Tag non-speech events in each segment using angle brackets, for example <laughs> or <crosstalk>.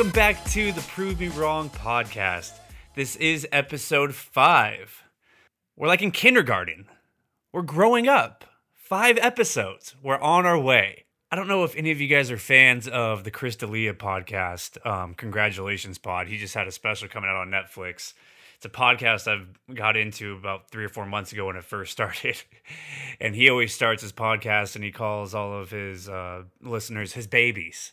Welcome back to the Prove Me Wrong podcast. This is episode five. We're like in kindergarten. We're growing up. Five episodes. We're on our way. I don't know if any of you guys are fans of the Chris D'Elia podcast. Um, congratulations, Pod. He just had a special coming out on Netflix. It's a podcast I've got into about three or four months ago when it first <laughs> started. and he always starts his podcast and he calls all of his uh, listeners his babies.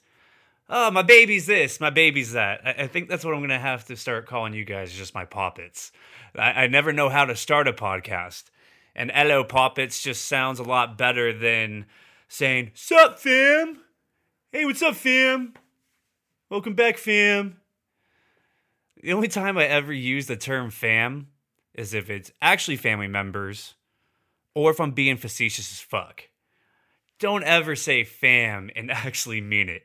Oh, my baby's this, my baby's that. I, I think that's what I'm going to have to start calling you guys just my poppets. I, I never know how to start a podcast. And hello, poppets just sounds a lot better than saying, Sup, fam? Hey, what's up, fam? Welcome back, fam. The only time I ever use the term fam is if it's actually family members or if I'm being facetious as fuck. Don't ever say fam and <laughs> actually mean it.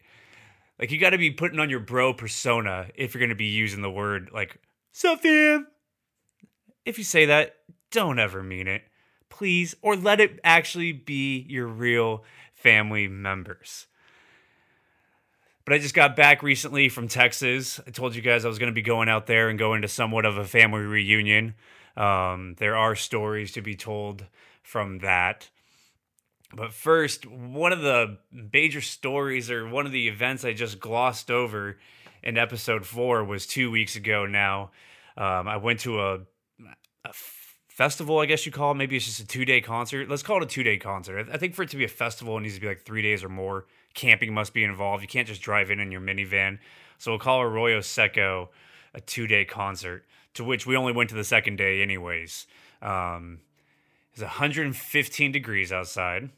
Like, you gotta be putting on your bro persona if you're gonna be using the word, like, fam? If you say that, don't ever mean it please, or let it actually be your real family members. But I just got back recently from Texas. I told you guys I was going to be going out there and going to somewhat of a family reunion. Um, there are stories to be told from that. But first, one of the major stories or one of the events I just glossed over in episode four was two weeks ago now. Um, I went to a, a festival, I guess you call it. Maybe it's just a two day concert. Let's call it a two day concert. I think for it to be a festival, it needs to be like three days or more. Camping must be involved. You can't just drive in in your minivan. So we'll call Arroyo Seco a two day concert, to which we only went to the second day, anyways. Um, it's 115 degrees outside.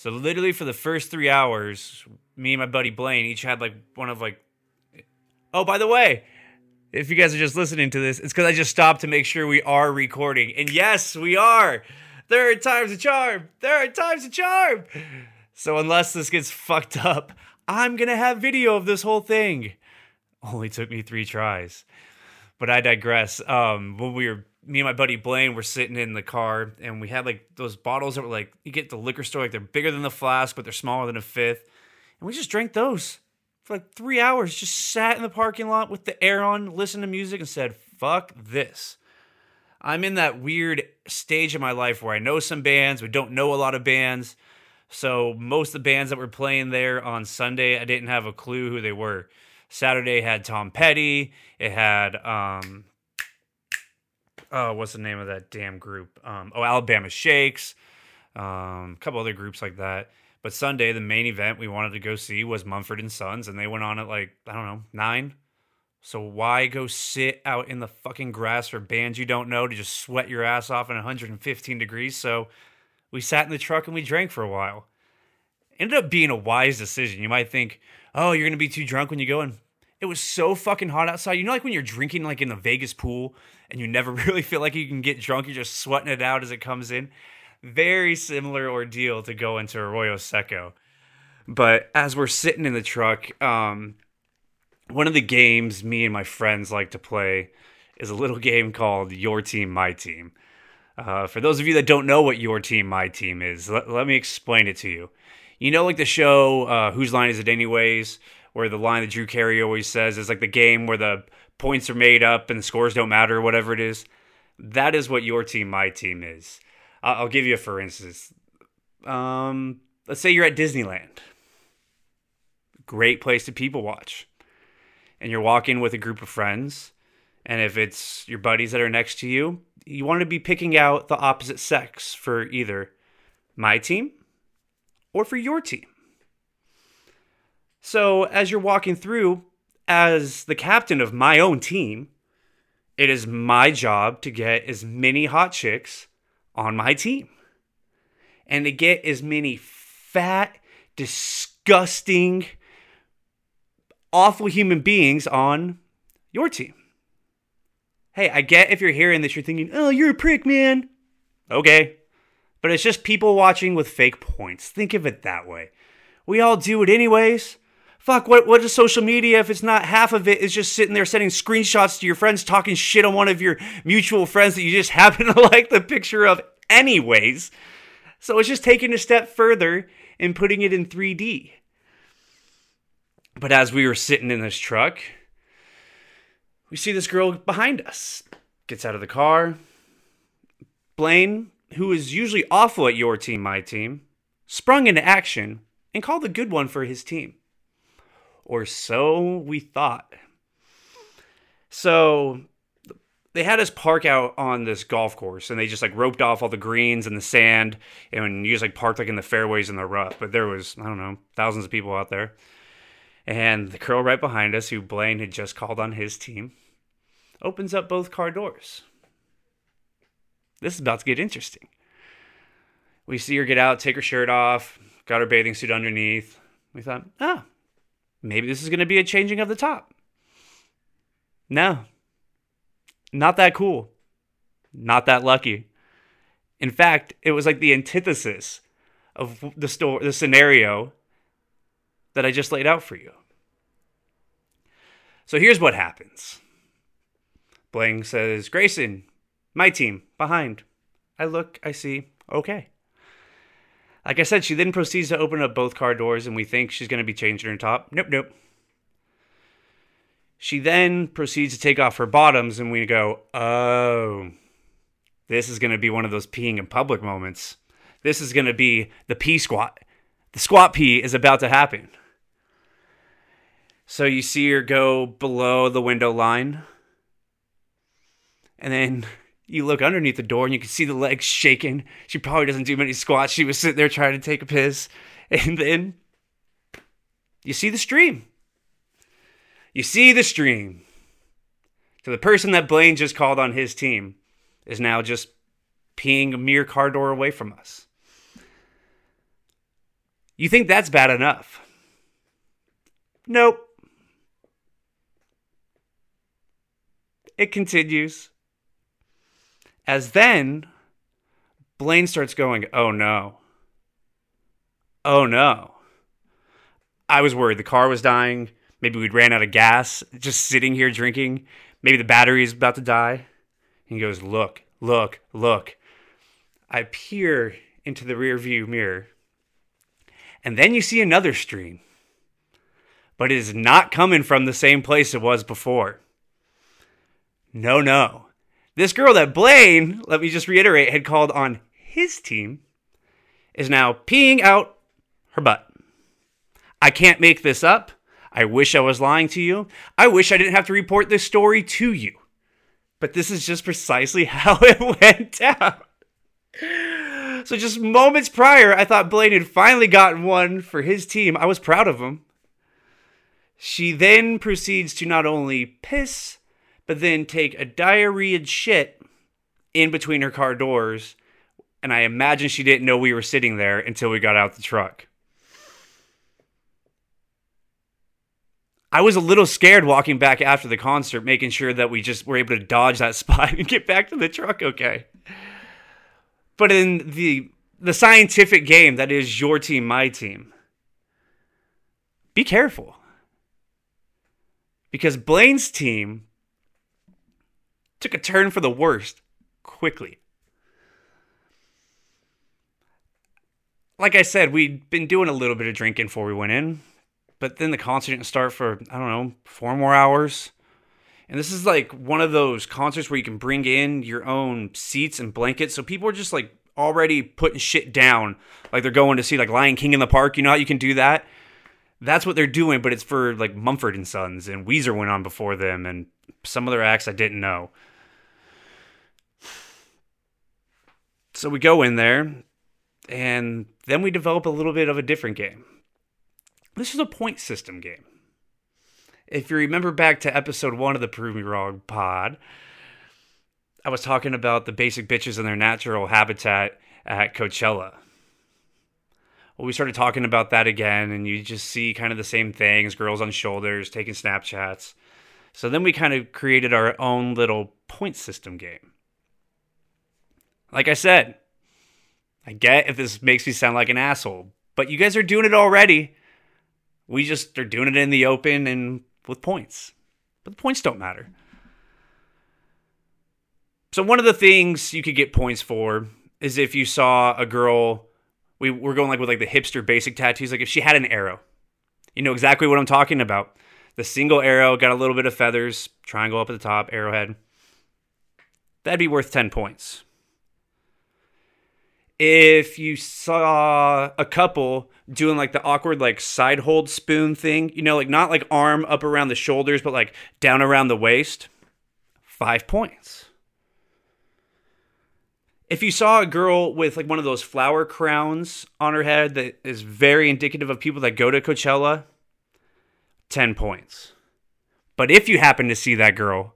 So literally for the first three hours, me and my buddy Blaine each had like one of like. Oh, by the way, if you guys are just listening to this, it's because I just stopped to make sure we are recording. And yes, we are. There are times a charm. There are times a charm. So unless this gets fucked up, I'm gonna have video of this whole thing. Only took me three tries. But I digress. Um, when we were me and my buddy Blaine were sitting in the car and we had like those bottles that were like you get the liquor store, like they're bigger than the flask, but they're smaller than a fifth. And we just drank those for like three hours, just sat in the parking lot with the air on, listened to music, and said, fuck this. I'm in that weird stage of my life where I know some bands, but don't know a lot of bands. So most of the bands that were playing there on Sunday, I didn't have a clue who they were. Saturday had Tom Petty. It had um oh, what's the name of that damn group? Um, oh, Alabama Shakes. Um, a couple other groups like that. But Sunday, the main event we wanted to go see was Mumford and Sons, and they went on at like I don't know nine. So why go sit out in the fucking grass for bands you don't know to just sweat your ass off in 115 degrees? So we sat in the truck and we drank for a while. Ended up being a wise decision. You might think, oh, you're gonna be too drunk when you go in. It was so fucking hot outside. You know, like when you're drinking like in the Vegas pool and you never <laughs> really feel like you can get drunk, you're just sweating it out as it comes in very similar ordeal to go into Arroyo Seco. But as we're sitting in the truck, um, one of the games me and my friends like to play is a little <laughs> game called Your Team, My Team. Uh, for those of you that don't know what Your Team, My Team is, let, let me explain it to you. You know, like the show uh, Whose Line Is It Anyways, where the line that Drew Carey always says is like the game where the points are made up and the scores don't matter, or whatever it is. That is what Your Team, My Team is. I'll give you a for instance. Um, let's say you're at Disneyland. Great place to people watch. And you're walking with a group of friends. And if it's your buddies that are next to you, you want to be picking out the opposite sex for either my team or for your team. So, as you're walking through, as the captain of my own team, it is my job to get as many hot chicks on my team and to get as many fat, disgusting, awful human beings on your team. Hey, I get if you're hearing this, you're thinking, oh, you're a prick, man. Okay. But it's just people watching with fake points. Think of it that way. We all do it anyways. Fuck, what, what is social media if it's not half of it is just sitting there sending screenshots to your friends talking shit on one of your mutual friends that you just <laughs> happen to like the picture of anyways. So it's just taking a step further and putting it in 3D. But as we were sitting in this truck, we see this girl behind us. Gets out of the car. Blaine, who is usually awful at your team, my team, sprung into action and called the good one for his team. Or so we thought. So they had us park out on this golf course and they just like roped off all the greens and the sand and you just like parked like in the fairways and the rough. But there was, I don't know, thousands of people out there. And the girl right behind us, who Blaine had just called on his team, opens up both car doors. This is about to get interesting. We see her get out, take her shirt off, got her bathing suit underneath. We thought, ah, maybe this is going to be a changing of the top. No, not that cool. Not that lucky. In fact, it was like the antithesis of the story, the scenario that I just laid out for you. So here's what happens. Blaine says, Grayson, my team, behind. I look, I see, okay. Like I said, she then proceeds to open up both car doors, and we think she's going to be changing her top. Nope, nope. She then proceeds to take off her bottoms, and we go, oh, this is going to be one of those peeing in public moments. This is going to be the pee squat. The squat pee is about to happen. So you see her go below the window line, and then you look underneath the door and you can see the legs shaking. She probably doesn't do many squats. She was sitting there trying to take a piss. <laughs> And then you see the stream. You see the stream. So the person that Blaine just called on his team is now just peeing a mere car door away from us. You think that's bad enough? Nope. It continues. As then, Blaine starts going, Oh no. Oh no. I was worried the car was dying. Maybe we'd ran out of gas just sitting here drinking. Maybe the battery is about to die. And he goes, Look, look, look. I peer into the rear view mirror. And then you see another stream. But it is not coming from the same place it was before. No, no. This girl that Blaine, let me just reiterate, had called on his team is now peeing out her butt. I can't make this up. I wish I was lying to you. I wish I didn't have to report this story to you. But this is just precisely <laughs> how it went down. So, just moments prior, I thought Blaine had finally gotten one for his team. I was proud of him. She then proceeds to not only piss, but then take a diarrhea shit in between her car doors. And I imagine she didn't know we were sitting there until we got out the truck. I was a little scared walking back after the concert, making sure that we just were able to dodge that <laughs> spot and get back to the truck okay. But in the the scientific game that is your team, my team, be careful. Because Blaine's team took a turn for the worst quickly. Like I said, we'd been doing a little bit of drinking before we went in but then the concert didn't start for I don't know four more hours. And this is like one of those concerts where you can bring in your own seats and blankets, so people are just like already putting shit down, like they're going to see like Lion King in the park. You know how you can do that? That's what they're doing, but it's for like Mumford and Sons and Weezer went on before them, and some other acts I didn't know. So we go in there, and then we develop a little bit of a different game. This is a point system game. If you remember back to episode one of the Prove Me Wrong pod, I was talking about the basic bitches in their natural habitat at Coachella. Well, we started talking about that again, and you just see kind of the same things girls on shoulders, taking Snapchats. So then we kind of created our own little point system game. Like I said, I get if this makes me sound like an asshole, but you guys are doing it already. We just are doing it in the open and with points. But the points don't matter. So one of the things you could get points for is if you saw a girl we we're going like with like the hipster basic tattoos like if she had an arrow You know exactly what I'm talking about. The single arrow got a little bit of feathers, triangle up at the top, arrowhead. That'd be worth 10 points. If you saw a couple doing like the awkward like side hold spoon thing, you know, like not like arm up around the shoulders, but like down around the waist, five points. If you saw a girl with like one of those flower crowns on her head that is very indicative of people that go to Coachella, 10 points. But if you happen to see that girl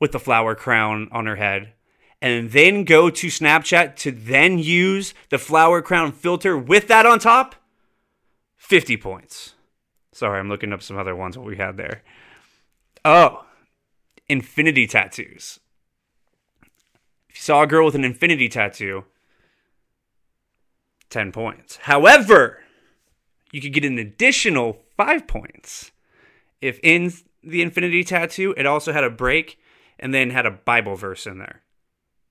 with the flower crown on her head and then go to Snapchat to then use the flower crown filter with that on top, 50 points. Sorry, I'm looking up some other ones what we had there. Oh, infinity tattoos. If you saw a girl with an infinity tattoo, 10 points. However, you could get an additional 5 points if in the infinity tattoo it also had a break and then had a Bible verse in there.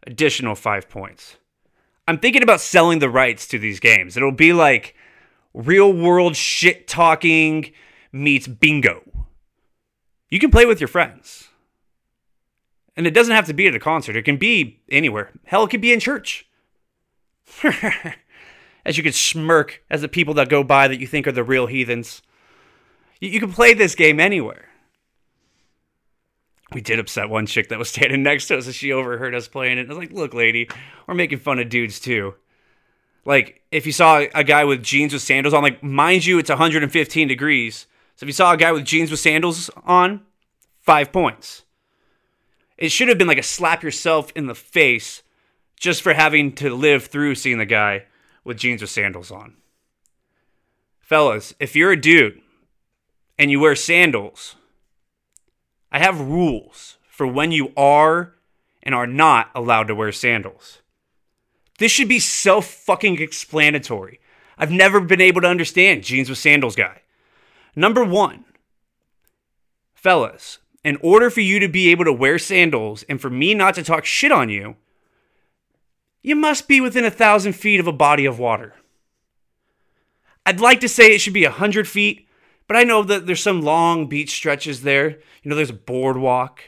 Additional 5 points. I'm thinking about selling the rights to these games. It'll be like real world shit talking meets bingo. You can play with your friends. And it doesn't have to be at a concert, it can be anywhere. Hell, it could be in church. <laughs> as you could smirk as the people that go by that you think are the real heathens. You, you can play this game anywhere. We did upset one chick that was standing next to us and she overheard us playing it. I was like, look, lady, we're making fun of dudes too. Like, if you saw a guy with jeans with sandals on, like, mind you, it's 115 degrees. So if you saw a guy with jeans with sandals on, five points. It should have been like a slap yourself in the face just for having to live through seeing the guy with jeans with sandals on. Fellas, if you're a dude and you wear sandals, I have rules for when you are and are not allowed to wear sandals. This should be self fucking explanatory. I've never been able to understand jeans with sandals guy. Number one, fellas, in order for you to be able to wear sandals and for me not to talk shit on you, you must be within a thousand feet of a body of water. I'd like to say it should be a hundred feet, but I know that there's some long beach stretches there. You know, there's a boardwalk.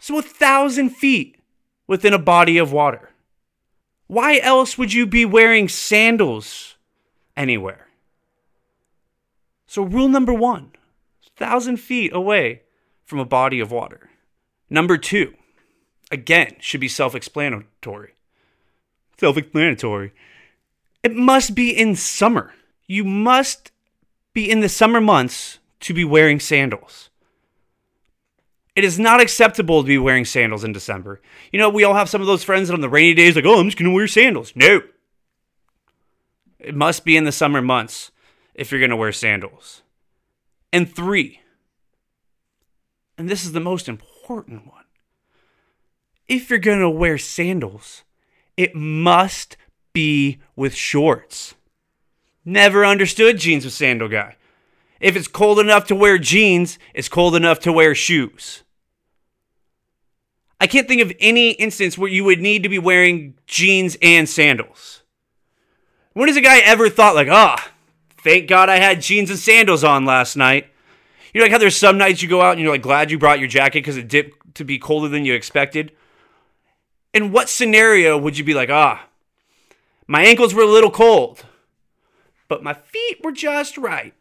So a thousand feet within a body of water. Why else would you be wearing sandals anywhere? So, rule number one thousand feet away from a body of water. Number two, again, should be self explanatory. Self explanatory. It must be in summer. You must be in the summer months to be wearing sandals. It is not acceptable to be wearing sandals in December. You know, we all have some of those friends that on the rainy days, like, oh, I'm just going to wear sandals. No. It must be in the summer months if you're going to wear sandals. And three, and this is the most important one. If you're going to wear sandals, it must be with shorts. Never understood jeans with sandal guy. If it's cold enough to wear jeans, it's cold enough to wear shoes. I can't think of any instance where you would need to be wearing jeans and sandals. When has a guy ever thought, like, ah, oh, thank God I had jeans and sandals on last night? You know, like how there's some nights you go out and you're like glad you brought your jacket because it dipped to be colder than you expected. In what scenario would you be like, ah, my ankles were a little cold, but my feet were just right?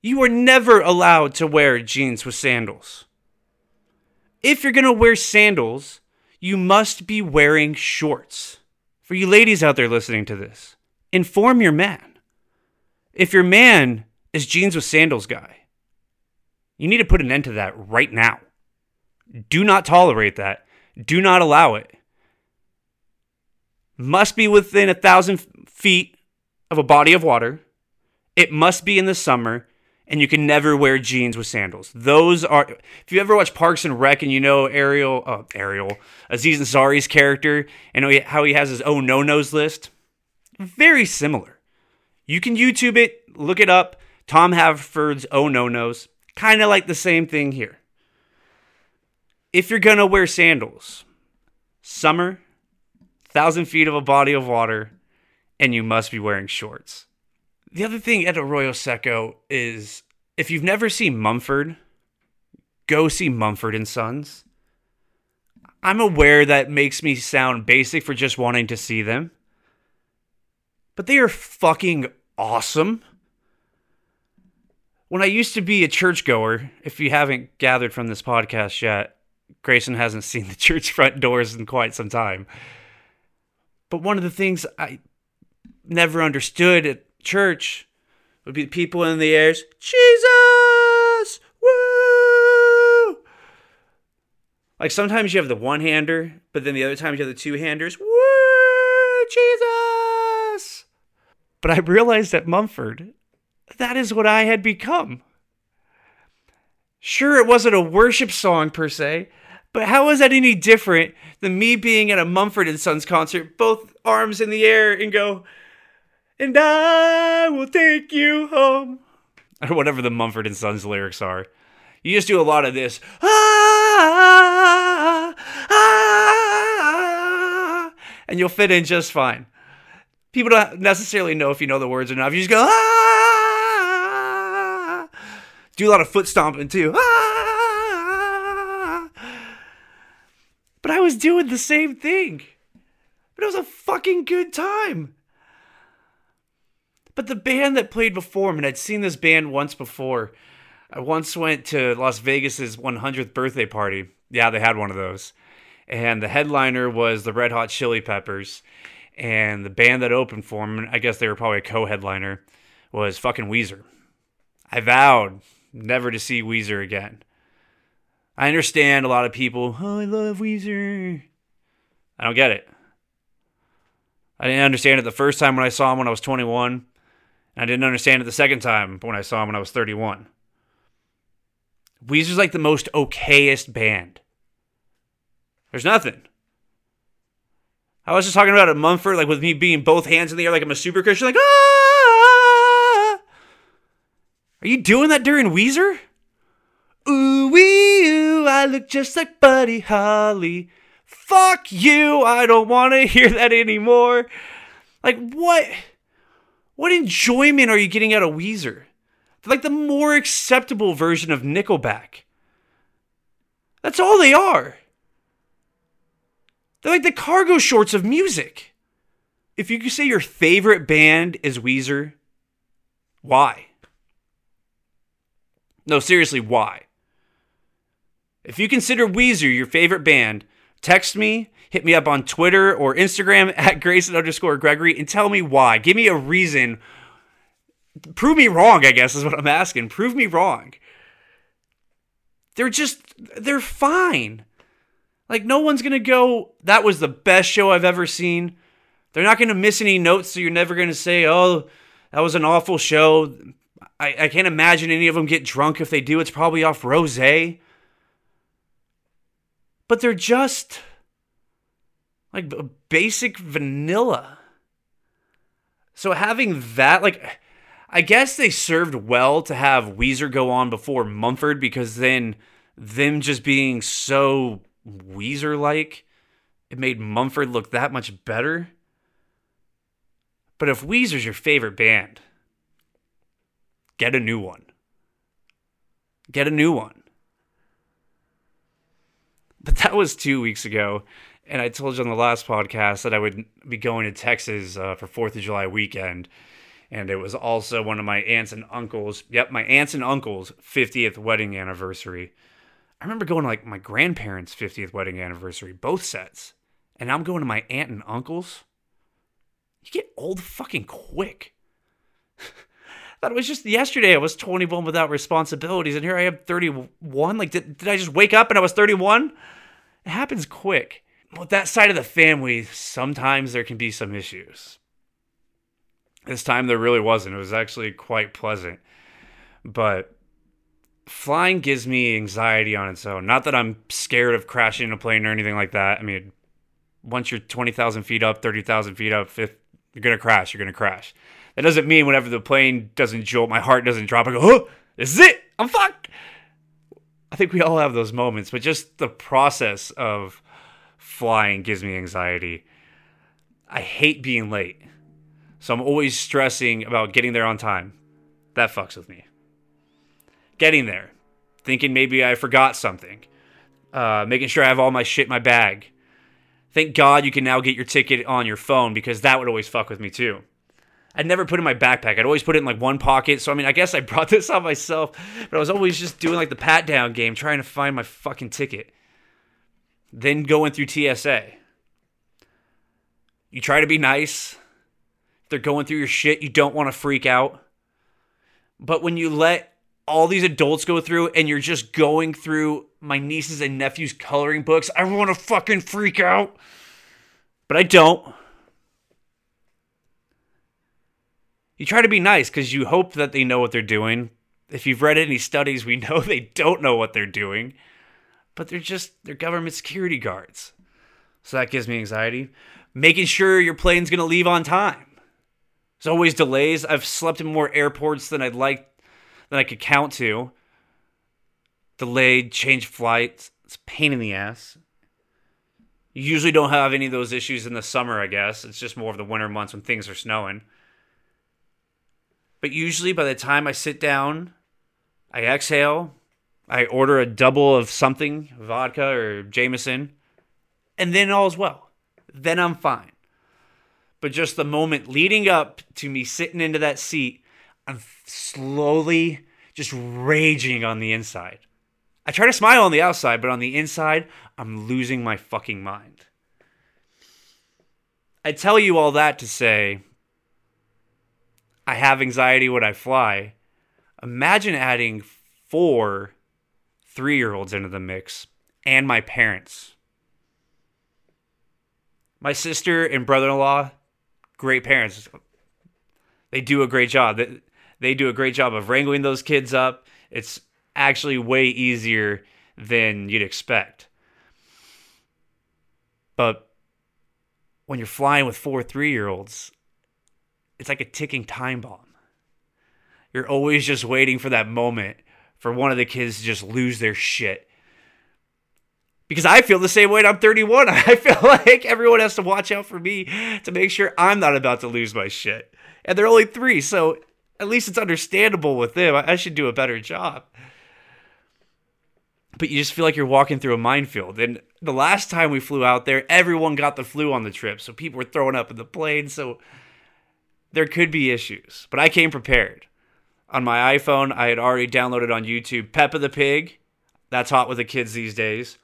You are never allowed to wear jeans with sandals. If you're going to wear sandals, you must be wearing shorts. For you ladies out there listening to this, inform your man. If your man is jeans with sandals guy. You need to put an end to that right now. Do not tolerate that. Do not allow it. Must be within a thousand feet of a body of water. It must be in the summer, and you can never wear jeans with sandals. Those are. If you ever watch Parks and Rec and you know Ariel, uh, Ariel, Aziz Ansari's character, and how he has his own no nos list, very similar. You can YouTube it, look it up. Tom Haverford's Oh No Nos. Kind of like the same thing here. If you're to wear sandals, summer, thousand feet of a body of water, and you must be wearing shorts. The other thing at Arroyo Seco is if you've never seen Mumford, go see Mumford and Sons. I'm aware that makes me sound basic for just wanting to see them. But they are fucking awesome. When I used to be a churchgoer, if you haven't gathered from this podcast yet, Grayson hasn't <laughs> seen the church front doors in quite some time. But one of the things I never understood at church would be people in the airs, Jesus! Woo! Like sometimes you have the one hander, but then the other times you have the two handers, Woo! Jesus! But I realized at Mumford, that is what I had become. Sure, it wasn't a worship song per se, but how is that any different than me being at a Mumford and Sons concert, both arms in the air and go, and I will take you home. <laughs> Or whatever the Mumford and Sons lyrics are. You just do a lot of this. Ah, ah, and you'll fit in just fine. People don't necessarily know if you know the words or not. You just go, ah, do a lot of foot stomping too. Ah, but I was doing the same thing. But it was a fucking good time. But the band that played before him, and I'd seen this band once before. I once went to Las Vegas's 100th birthday party. Yeah, they had one of those. And the headliner was the Red Hot Chili Peppers. And the band that opened for him, I guess they were probably a co headliner, was fucking Weezer. I vowed never to see Weezer again. I understand a lot of people, oh, I love Weezer. I don't get it. I didn't understand it the first time when I saw him when I was 21. I didn't understand it the second time when I saw him when I was 31. Weezer's like the most okayest band. There's nothing. I was just talking about it Mumford, like with me being both hands in the air like I'm a super Christian, like, ah! Are you doing that during Weezer? Ooh, wee, ooh, I look just like Buddy Holly. Fuck you, I don't want to <laughs> hear that anymore. Like, what? What enjoyment are you getting out of Weezer? They're like the more acceptable version of Nickelback. That's all they are. They're like the cargo shorts of music. If you could say your favorite band is Weezer, why? No, seriously, why? If you consider Weezer your favorite band, text me hit me up on Twitter or Instagram <laughs> at Grayson underscore Gregory and tell me why. Give me a reason. Prove me wrong, I guess is what I'm asking. Prove me wrong. They're just, they're fine. Like, no one's going to go, that was the best show I've ever seen. They're not going to miss any notes, so you're never going to say, oh, that was an awful show. I, I can't imagine any of them get drunk. If they do, it's probably off rose. But they're just like basic vanilla. So having that, like, I guess they served well to have Weezer go on before Mumford because then them just being so Weezer like, it made Mumford look that much better. But if Weezer's your favorite band, get a new one. Get a new one. But that was two weeks ago. And I told you on the last podcast that I would be going to Texas uh, for Fourth of July weekend, and it was also one of my aunts and uncles. Yep, my aunts and uncles' 50th wedding anniversary. I remember going to like my grandparents' 50th wedding anniversary, both sets, and I'm going to my aunt and uncle's. You get old fucking quick. <laughs> it was just yesterday I was 21 without responsibilities, and here I am 31. Like, did, did I just wake up and I was 31? It happens quick with that side of the family, sometimes there can be some issues. This time there really wasn't. It was actually quite pleasant. But flying gives me anxiety on its own. Not that I'm scared of crashing a plane or anything like that. I mean, once you're 20,000 feet up, 30,000 feet up, if you're going to crash, you're going to crash. That doesn't mean whenever the plane doesn't jolt, my heart doesn't drop. I go, oh, this is it. I'm fucked. I think we all have those moments, but just the process of flying gives me anxiety. I hate being late. So I'm always stressing about getting there on time. That fucks with me. Getting there, thinking maybe I forgot something, uh, making sure I have all my shit in my bag. Thank God you can now get your ticket on your phone because that would always fuck with me too. I'd never put it in my backpack. I'd always put it in like one pocket. So I mean, I guess I <laughs> brought this on myself, but I was always just doing like the pat down game, trying to find my fucking ticket. Then going through TSA. You try to be nice. If they're going through your shit, you don't want to freak out. But when you let all these adults go through and you're just going through my nieces and nephews' coloring books, I want to fucking freak out. But I don't. You try to be nice because you hope that they know what they're doing. If you've read any studies, we <laughs> know they don't know what they're doing, but they're just, they're government security guards. So that gives me anxiety. Making sure your plane's going to leave on time. There's always delays. I've slept in more airports than I'd like, than I could count to. Delayed, change flights. It's pain in the ass. You usually don't have any of those issues in the summer, I guess. It's just more of the winter months when things are snowing. But usually by the time I sit down, I exhale, I order a double of something, vodka or Jameson, and then all's well. Then I'm fine. But just the moment leading up to me sitting into that seat, I'm slowly just raging on the inside. I try to smile on the outside, but on the inside, I'm losing my fucking mind. I tell you all that to say I have anxiety when I fly. Imagine adding four three year olds into the mix and my parents. My sister and brother in law, great parents. They do a great job. They do a great job of wrangling those kids up. It's actually way easier than you'd expect. But when you're flying with four three year olds, it's like a ticking time bomb. You're always just waiting for that moment for one of the kids to just lose their shit. Because I feel the same way I'm 31. <laughs> I feel like everyone has to watch out for me to make sure I'm not about to lose my shit. And they're only three, so at least it's understandable with them. I should do a better job. But you just feel like you're walking through a minefield. And the last time we flew out there, everyone got the flu on the trip. So people were throwing up in the plane. So there could be issues, but I came prepared. On my iPhone, I had already downloaded on YouTube Peppa the Pig. That's hot with the kids these days.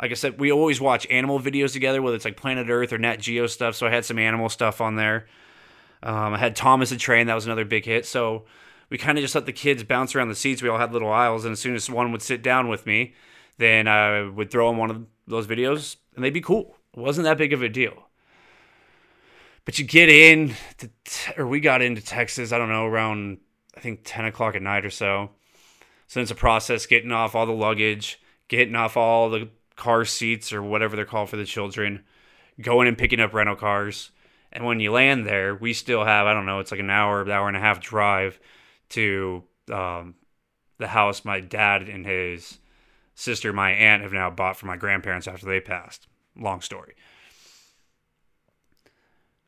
Like I said, we always watch animal videos together, whether it's like Planet Earth or Nat Geo stuff. So I had some animal stuff on there. Um, I had Thomas the Train. That was another big hit. So we kind of just let the kids bounce around the seats. We all had little aisles, and as soon as one would sit down with me, then I would throw them one of those videos, and they'd be cool. It wasn't that big of a deal. But you get in, to, or we got into Texas, I don't know, around, I think 10 o'clock at night or so. So it's a process getting off all the luggage, getting off all the car seats or whatever they're called for the children, going and picking up rental cars. And when you land there, we still have, I don't know, it's like an hour, hour and a half drive to um, the house my dad and his sister, my aunt, have now bought for my grandparents after they passed. Long story.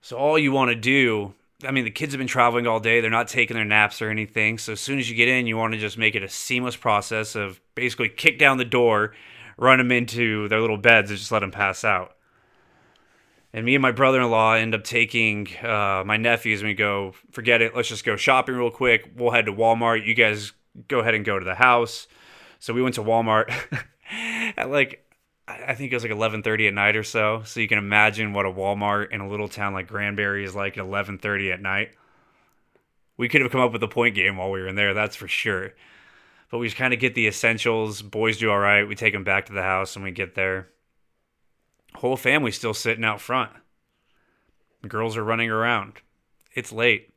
So all you want to do, I mean, the kids have been traveling all day. They're not taking their naps or anything. So as soon as you get in, you want to just make it a seamless process of basically kick down the door, run them into their little beds, and just let them pass out. And me and my brother-in-law end up taking uh, my nephews and we go, forget it. Let's just go shopping real quick. We'll head to Walmart. You guys go ahead and go to the house. So we went to Walmart <laughs> at like I think it was like 11:30 at night or so. So you can imagine what a Walmart in a little town like Granbury is like at 11:30 at night. We could have come up with a point game while we were in there, that's for sure. But we just kind of get the essentials. Boys do all right. We take them back to the house and we get there. Whole family still sitting out front. girls are running around. It's late.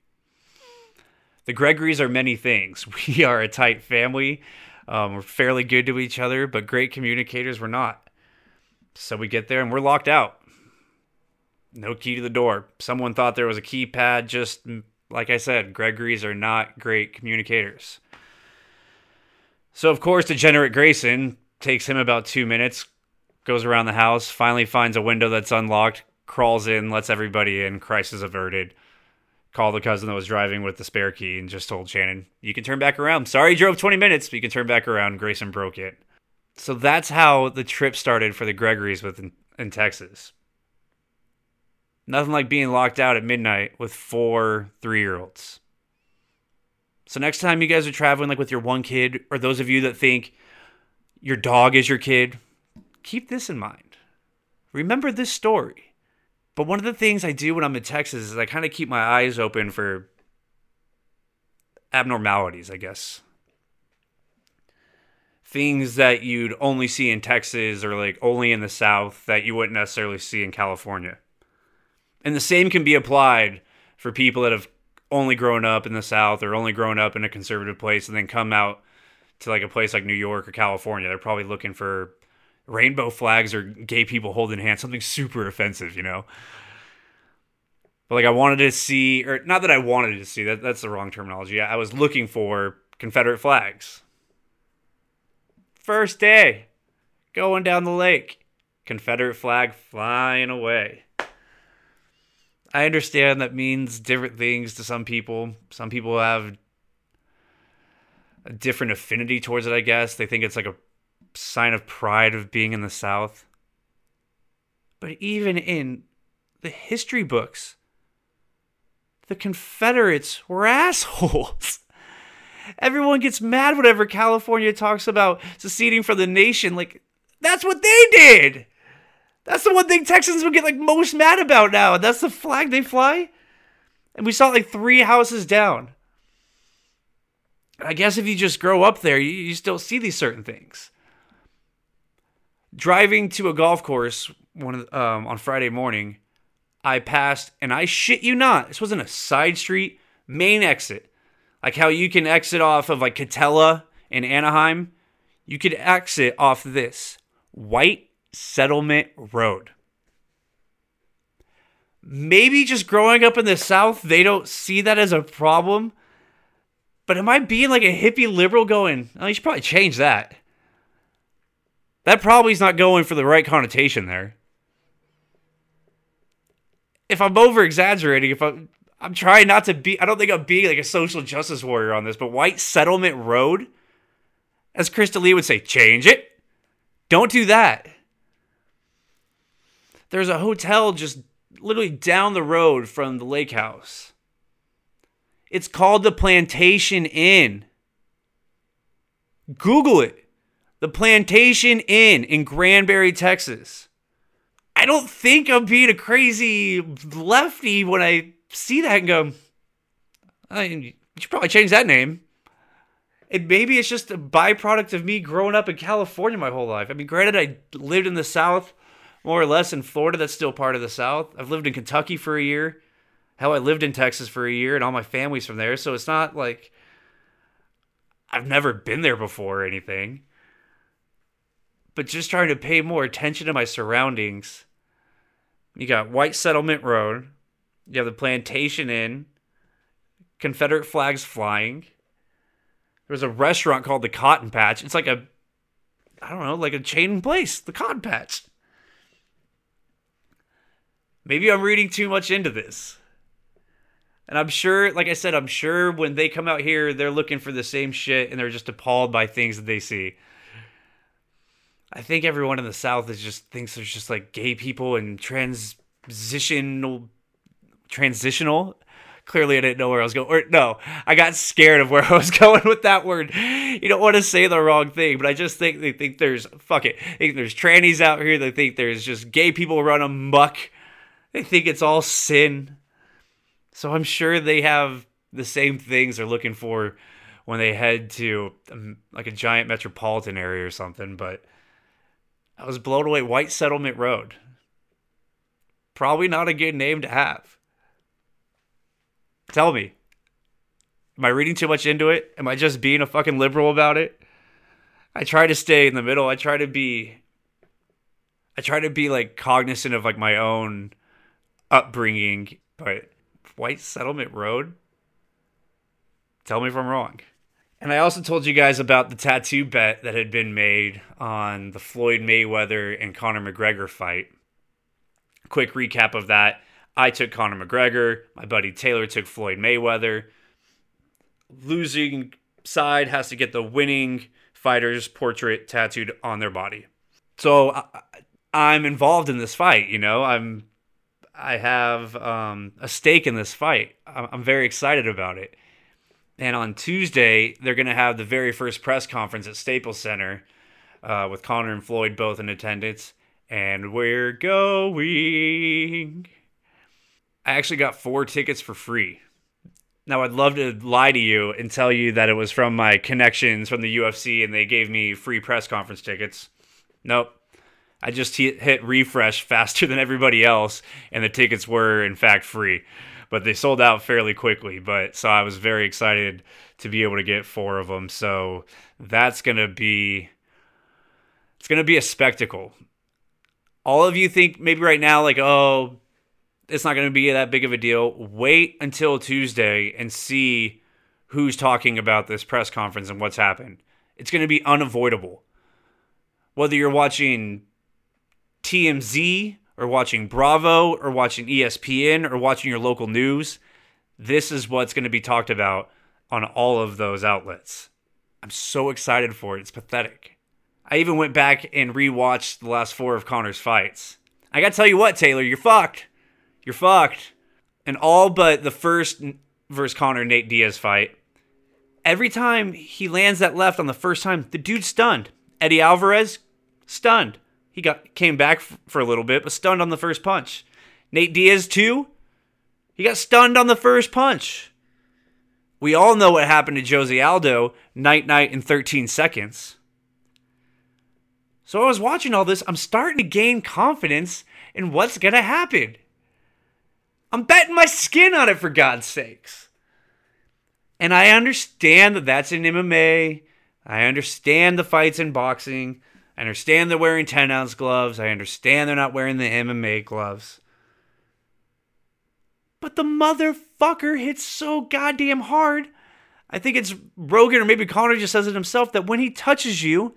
The Gregories are many things. <laughs> We are a tight family. Um, we're fairly good to each other, but great communicators we're not. So we get there and we're locked out. No key to the door. Someone thought there was a keypad. Just mm, like I said, Gregory's are not great communicators. So, of course, Degenerate Grayson takes him about two minutes, goes around the house, finally finds a window that's unlocked, crawls in, lets everybody in, crisis averted. Call the cousin that was driving with the spare key and just told Shannon, "You can turn back around. Sorry, you drove 20 minutes, but you can turn back around." Grayson broke it. So that's how the trip started for the Gregories with in, in Texas. Nothing like being locked out at midnight with four three-year-olds. So next time you guys are traveling like with your one kid, or those of you that think your dog is your kid, keep this in mind. Remember this story. But one of the things I do when I'm in Texas is I kind of keep my eyes open for abnormalities, I guess. Things that you'd only see in Texas or like only in the South that you wouldn't necessarily see in California. And the same can be applied for people that have only grown up in the South or only grown up in a conservative place and then come out to like a place like New York or California. They're probably looking for rainbow flags or gay people holding hands, something super offensive, you know? But like I wanted to see, or not that I wanted to see, that that's the wrong terminology. I was looking for Confederate flags. First day, going down the lake, Confederate flag flying away. I understand that means different things to some people. Some people have a different affinity towards it, I guess. They think it's like a sign of pride of being in the South. But even in the history books, the Confederates were <laughs> assholes. Everyone gets mad whenever California talks about seceding from the nation. Like, that's what they did. That's the one thing Texans would get like most mad about now. That's the flag they fly. And we saw like three houses down. I guess if you just grow up there, you, you still see these certain things. Driving to a golf course one um, on Friday morning, I passed, and I shit you not, this wasn't a side street, main exit. Like how you can exit off of like Katella in Anaheim, you could exit off this White Settlement Road. Maybe just growing up in the South, they don't see that as a problem. But am I being like a hippie liberal going, oh, you should probably change that? That probably is not going for the right connotation there. If I'm over exaggerating, if I'm I'm trying not to be I don't think I'm being like a social justice warrior on this, but White Settlement Road, as Chris D'Elia would say, change it. Don't do that. There's a hotel just literally down the road from the lake house. It's called the Plantation Inn. Google it. The Plantation Inn in Granbury, Texas. I don't think I'm being a crazy lefty when I see that and go, I mean, you should probably change that name. And maybe it's just a byproduct of me growing up in California my whole life. I mean, granted, I lived in the South more or less in Florida. That's still part of the South. I've lived in Kentucky for a year. Hell, I lived in Texas for a year, and all my family's from there. So it's not like I've never been there before or anything. But just trying to pay more attention to my surroundings. You got White Settlement Road. You have the Plantation Inn. Confederate flags flying. There's a restaurant called the Cotton Patch. It's like a, I don't know, like a chain place, the Cotton Patch. Maybe I'm reading too much into this. And I'm sure, like I said, I'm sure when they come out here, they're looking for the same shit and they're just appalled by things that they see. I think everyone in the South is just thinks there's just like gay people and transitional, transitional. Clearly, I didn't know where I was going. Or no, I got scared of where I was <laughs> going with that word. You don't want to say the wrong thing, but I just think they think there's fuck it. They think there's trannies out here. They think there's just gay people run amok. They think it's all sin. So I'm sure they have the same things they're looking for when they head to um, like a giant metropolitan area or something. But I was blown away. White Settlement Road. Probably not a good name to have. Tell me. Am I reading too much into it? Am I just being a fucking liberal about it? I try to stay in the middle. I try to be I try to be like cognizant of like my own upbringing, but White Settlement Road? Tell me if I'm wrong. And I also told you guys about the tattoo bet that had been made on the Floyd Mayweather and Conor McGregor fight. Quick recap of that. I took Conor McGregor. My buddy Taylor took Floyd Mayweather. Losing side has to get the winning fighter's portrait tattooed on their body. So I, I'm involved in this fight. You know, I'm I have um, a stake in this fight. I'm very excited about it. And on Tuesday, they're going to have the very first press conference at Staples Center uh, with Conor and Floyd both in attendance. And we're going. I actually got four tickets for free. Now, I'd love to lie to you and tell you that it was from my connections from the UFC and they gave me free press conference tickets. Nope. I just hit refresh faster than everybody else, and the tickets were, in fact, free. But they sold out fairly quickly. But so I was very excited to be able to get four of them. So that's going to be. It's going to be a spectacle. All of you think maybe right now, like, oh, it's not going to be that big of a deal. Wait until Tuesday and see who's talking about this press conference and what's happened. It's going to be unavoidable. Whether you're watching TMZ or watching Bravo or watching ESPN or watching your local news, this is what's going to be talked about on all of those outlets. I'm so excited for it. It's pathetic. I even went back and rewatched the last four of Conor's fights. I got to tell you what, Taylor, you're fucked. You're fucked. And all but the first versus Conor Nate Diaz fight, every time he lands that left on the first time, the dude's stunned. Eddie Alvarez, stunned. He got came back for a little bit, but stunned on the first punch. Nate Diaz too. He got stunned on the first punch. We all know what happened to Jose Aldo, night night in 13 seconds. So I was watching all this. I'm starting to gain confidence in what's gonna happen. I'm betting my skin on it for God's sakes. And I understand that that's in MMA. I understand the fights in boxing. I understand they're wearing 10 ounce gloves. I understand they're not wearing the MMA gloves. But the motherfucker hits so goddamn hard. I think it's Rogan or maybe Conor just says it himself that when he touches you,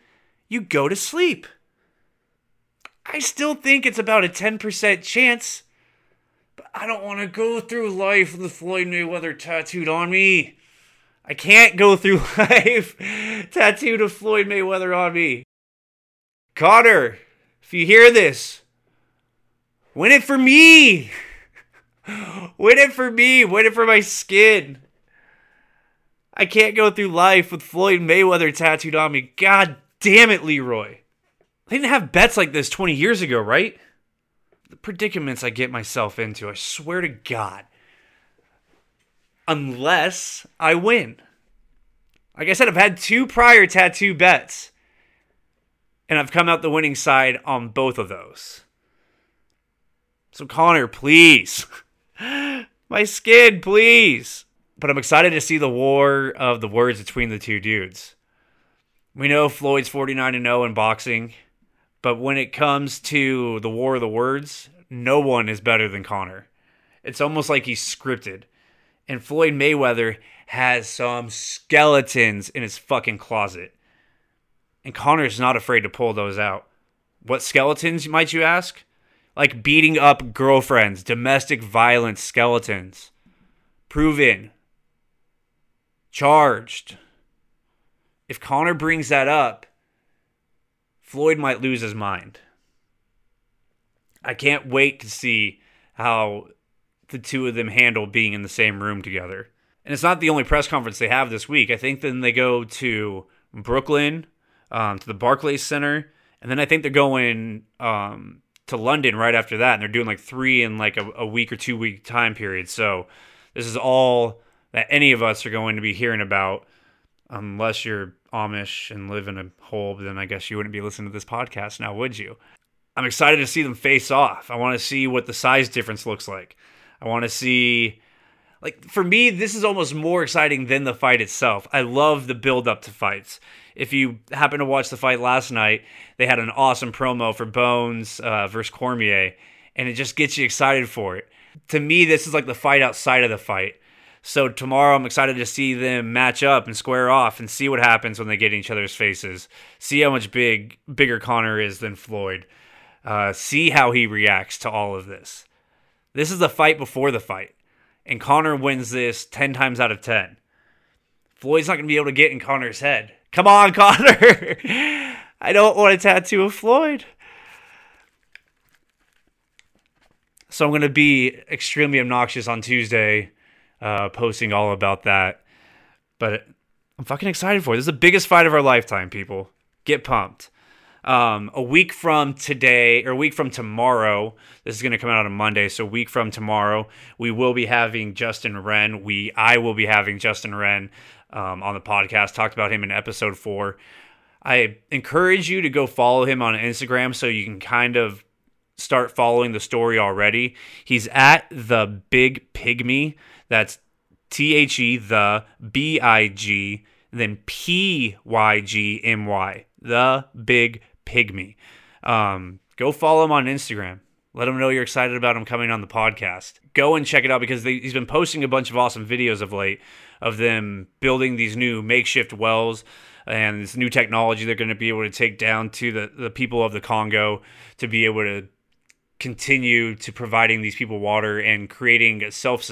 you go to sleep. I still think it's about a 10% chance I don't want to go through life with Floyd Mayweather tattooed on me. I can't go through <laughs> life tattooed of Floyd Mayweather on me. Conor, if you hear this, win it for me. <laughs> win it for me. Win it for my skin. I can't go through life with Floyd Mayweather tattooed on me. God damn it, Leroy. They didn't have bets like this 20 years ago, right? The predicaments I get myself into, I swear to God. Unless I win. Like I said, I've had two prior tattoo bets, and I've come out the winning side on both of those. So, Conor, please. <laughs> My skin, please. But I'm excited to see the war of the words between the two dudes. We know Floyd's 49 0 in boxing. But when it comes to the war of the words, no one is better than Conor. It's almost like he's scripted. And Floyd Mayweather has some skeletons in his fucking closet. And Conor's not afraid to pull those out. What skeletons, might you ask? Like beating up girlfriends, domestic violence skeletons. Proven. Charged. If Conor brings that up, Floyd might lose his mind. I can't wait to see how the two of them handle being in the same room together. And it's not the only press conference they have this week. I think then they go to Brooklyn, um, to the Barclays Center, and then I think they're going um, to London right after that. And they're doing like three in like a, a week or two week time period. So this is all that any of us are going to be hearing about, unless you're Amish and live in a hole, then I guess you wouldn't be listening to this podcast now, would you? I'm excited to see them face off. I want to see what the size difference looks like. I want to see like for me this is almost more exciting than the fight itself. I love the build up to fights. If you happen to watch the fight last night, they had an awesome promo for Bones uh, versus Cormier, and it just gets you excited for it. To me, this is like the fight outside of the fight. So tomorrow I'm excited to see them match up and square off and see what happens when they get in each other's faces. See how much big bigger Conor is than Floyd. Uh, see how he reacts to all of this. This is the fight before the fight. And Conor wins this 10 times out of 10. Floyd's not going to be able to get in Conor's head. Come on, <laughs> Conor. I don't want a tattoo of Floyd. So I'm going to be extremely obnoxious on Tuesday, uh, posting all about that. But I'm fucking excited for it. This is the biggest fight of our lifetime, people. Get pumped. Um, a week from today, or a week from tomorrow, this is going to come out on Monday. So a week from tomorrow, we will be having Justin Wren. We, I will be having Justin Wren um, on the podcast. Talked about him in episode four. I encourage you to go follow him on Instagram so you can kind of start following the story already. He's at the Big Pygmy. That's T H E the B I G then P Y G M Y. The Big Pygmy. Um, go follow him on Instagram. Let him know you're excited about him coming on the podcast. Go and check it out because they, he's been posting a bunch of awesome videos of late of them building these new makeshift wells and this new technology they're going to be able to take down to the, the people of the Congo to be able to continue to providing these people water and creating a self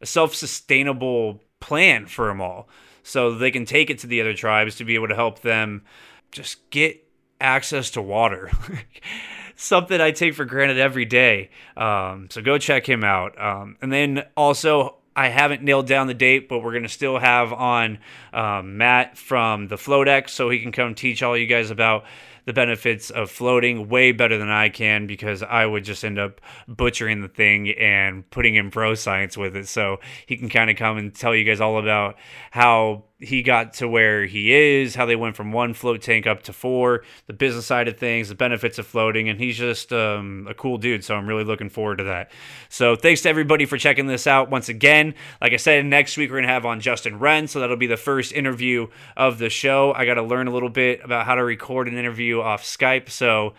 a self sustainable plan for them all, so they can take it to the other tribes to be able to help them just get access to water. <laughs> Something I take for granted every day. Um, so go check him out. Um, and then also, I haven't nailed down the date, but we're going to still have on um, Matt from the Floadex so he can come teach all you guys about the benefits of floating way better than I can because I would just end up butchering the thing and putting in pro science with it. So he can kind of come and tell you guys all about how he got to where he is, how they went from one float tank up to four, the business side of things, the benefits of floating, and he's just um, a cool dude. So I'm really looking forward to that. So thanks to everybody for checking this out once again. Like I said, next week we're gonna have on Justin Wren, so that'll be the first interview of the show. I got to learn a little bit about how to record an interview off Skype, so.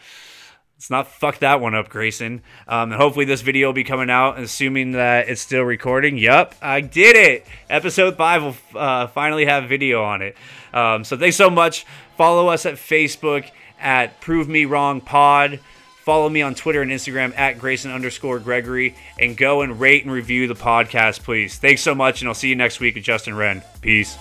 Let's not fuck that one up, Grayson. Um, and hopefully this video will be coming out, assuming that it's still recording. Yup, I did it. Episode five will uh, finally have video on it. Um, so thanks so much. Follow us at Facebook at Prove Me Wrong Pod. Follow me on Twitter and Instagram at Grayson underscore Gregory, and go and rate and review the podcast, please. Thanks so much, and I'll see you next week with Justin Wren. Peace.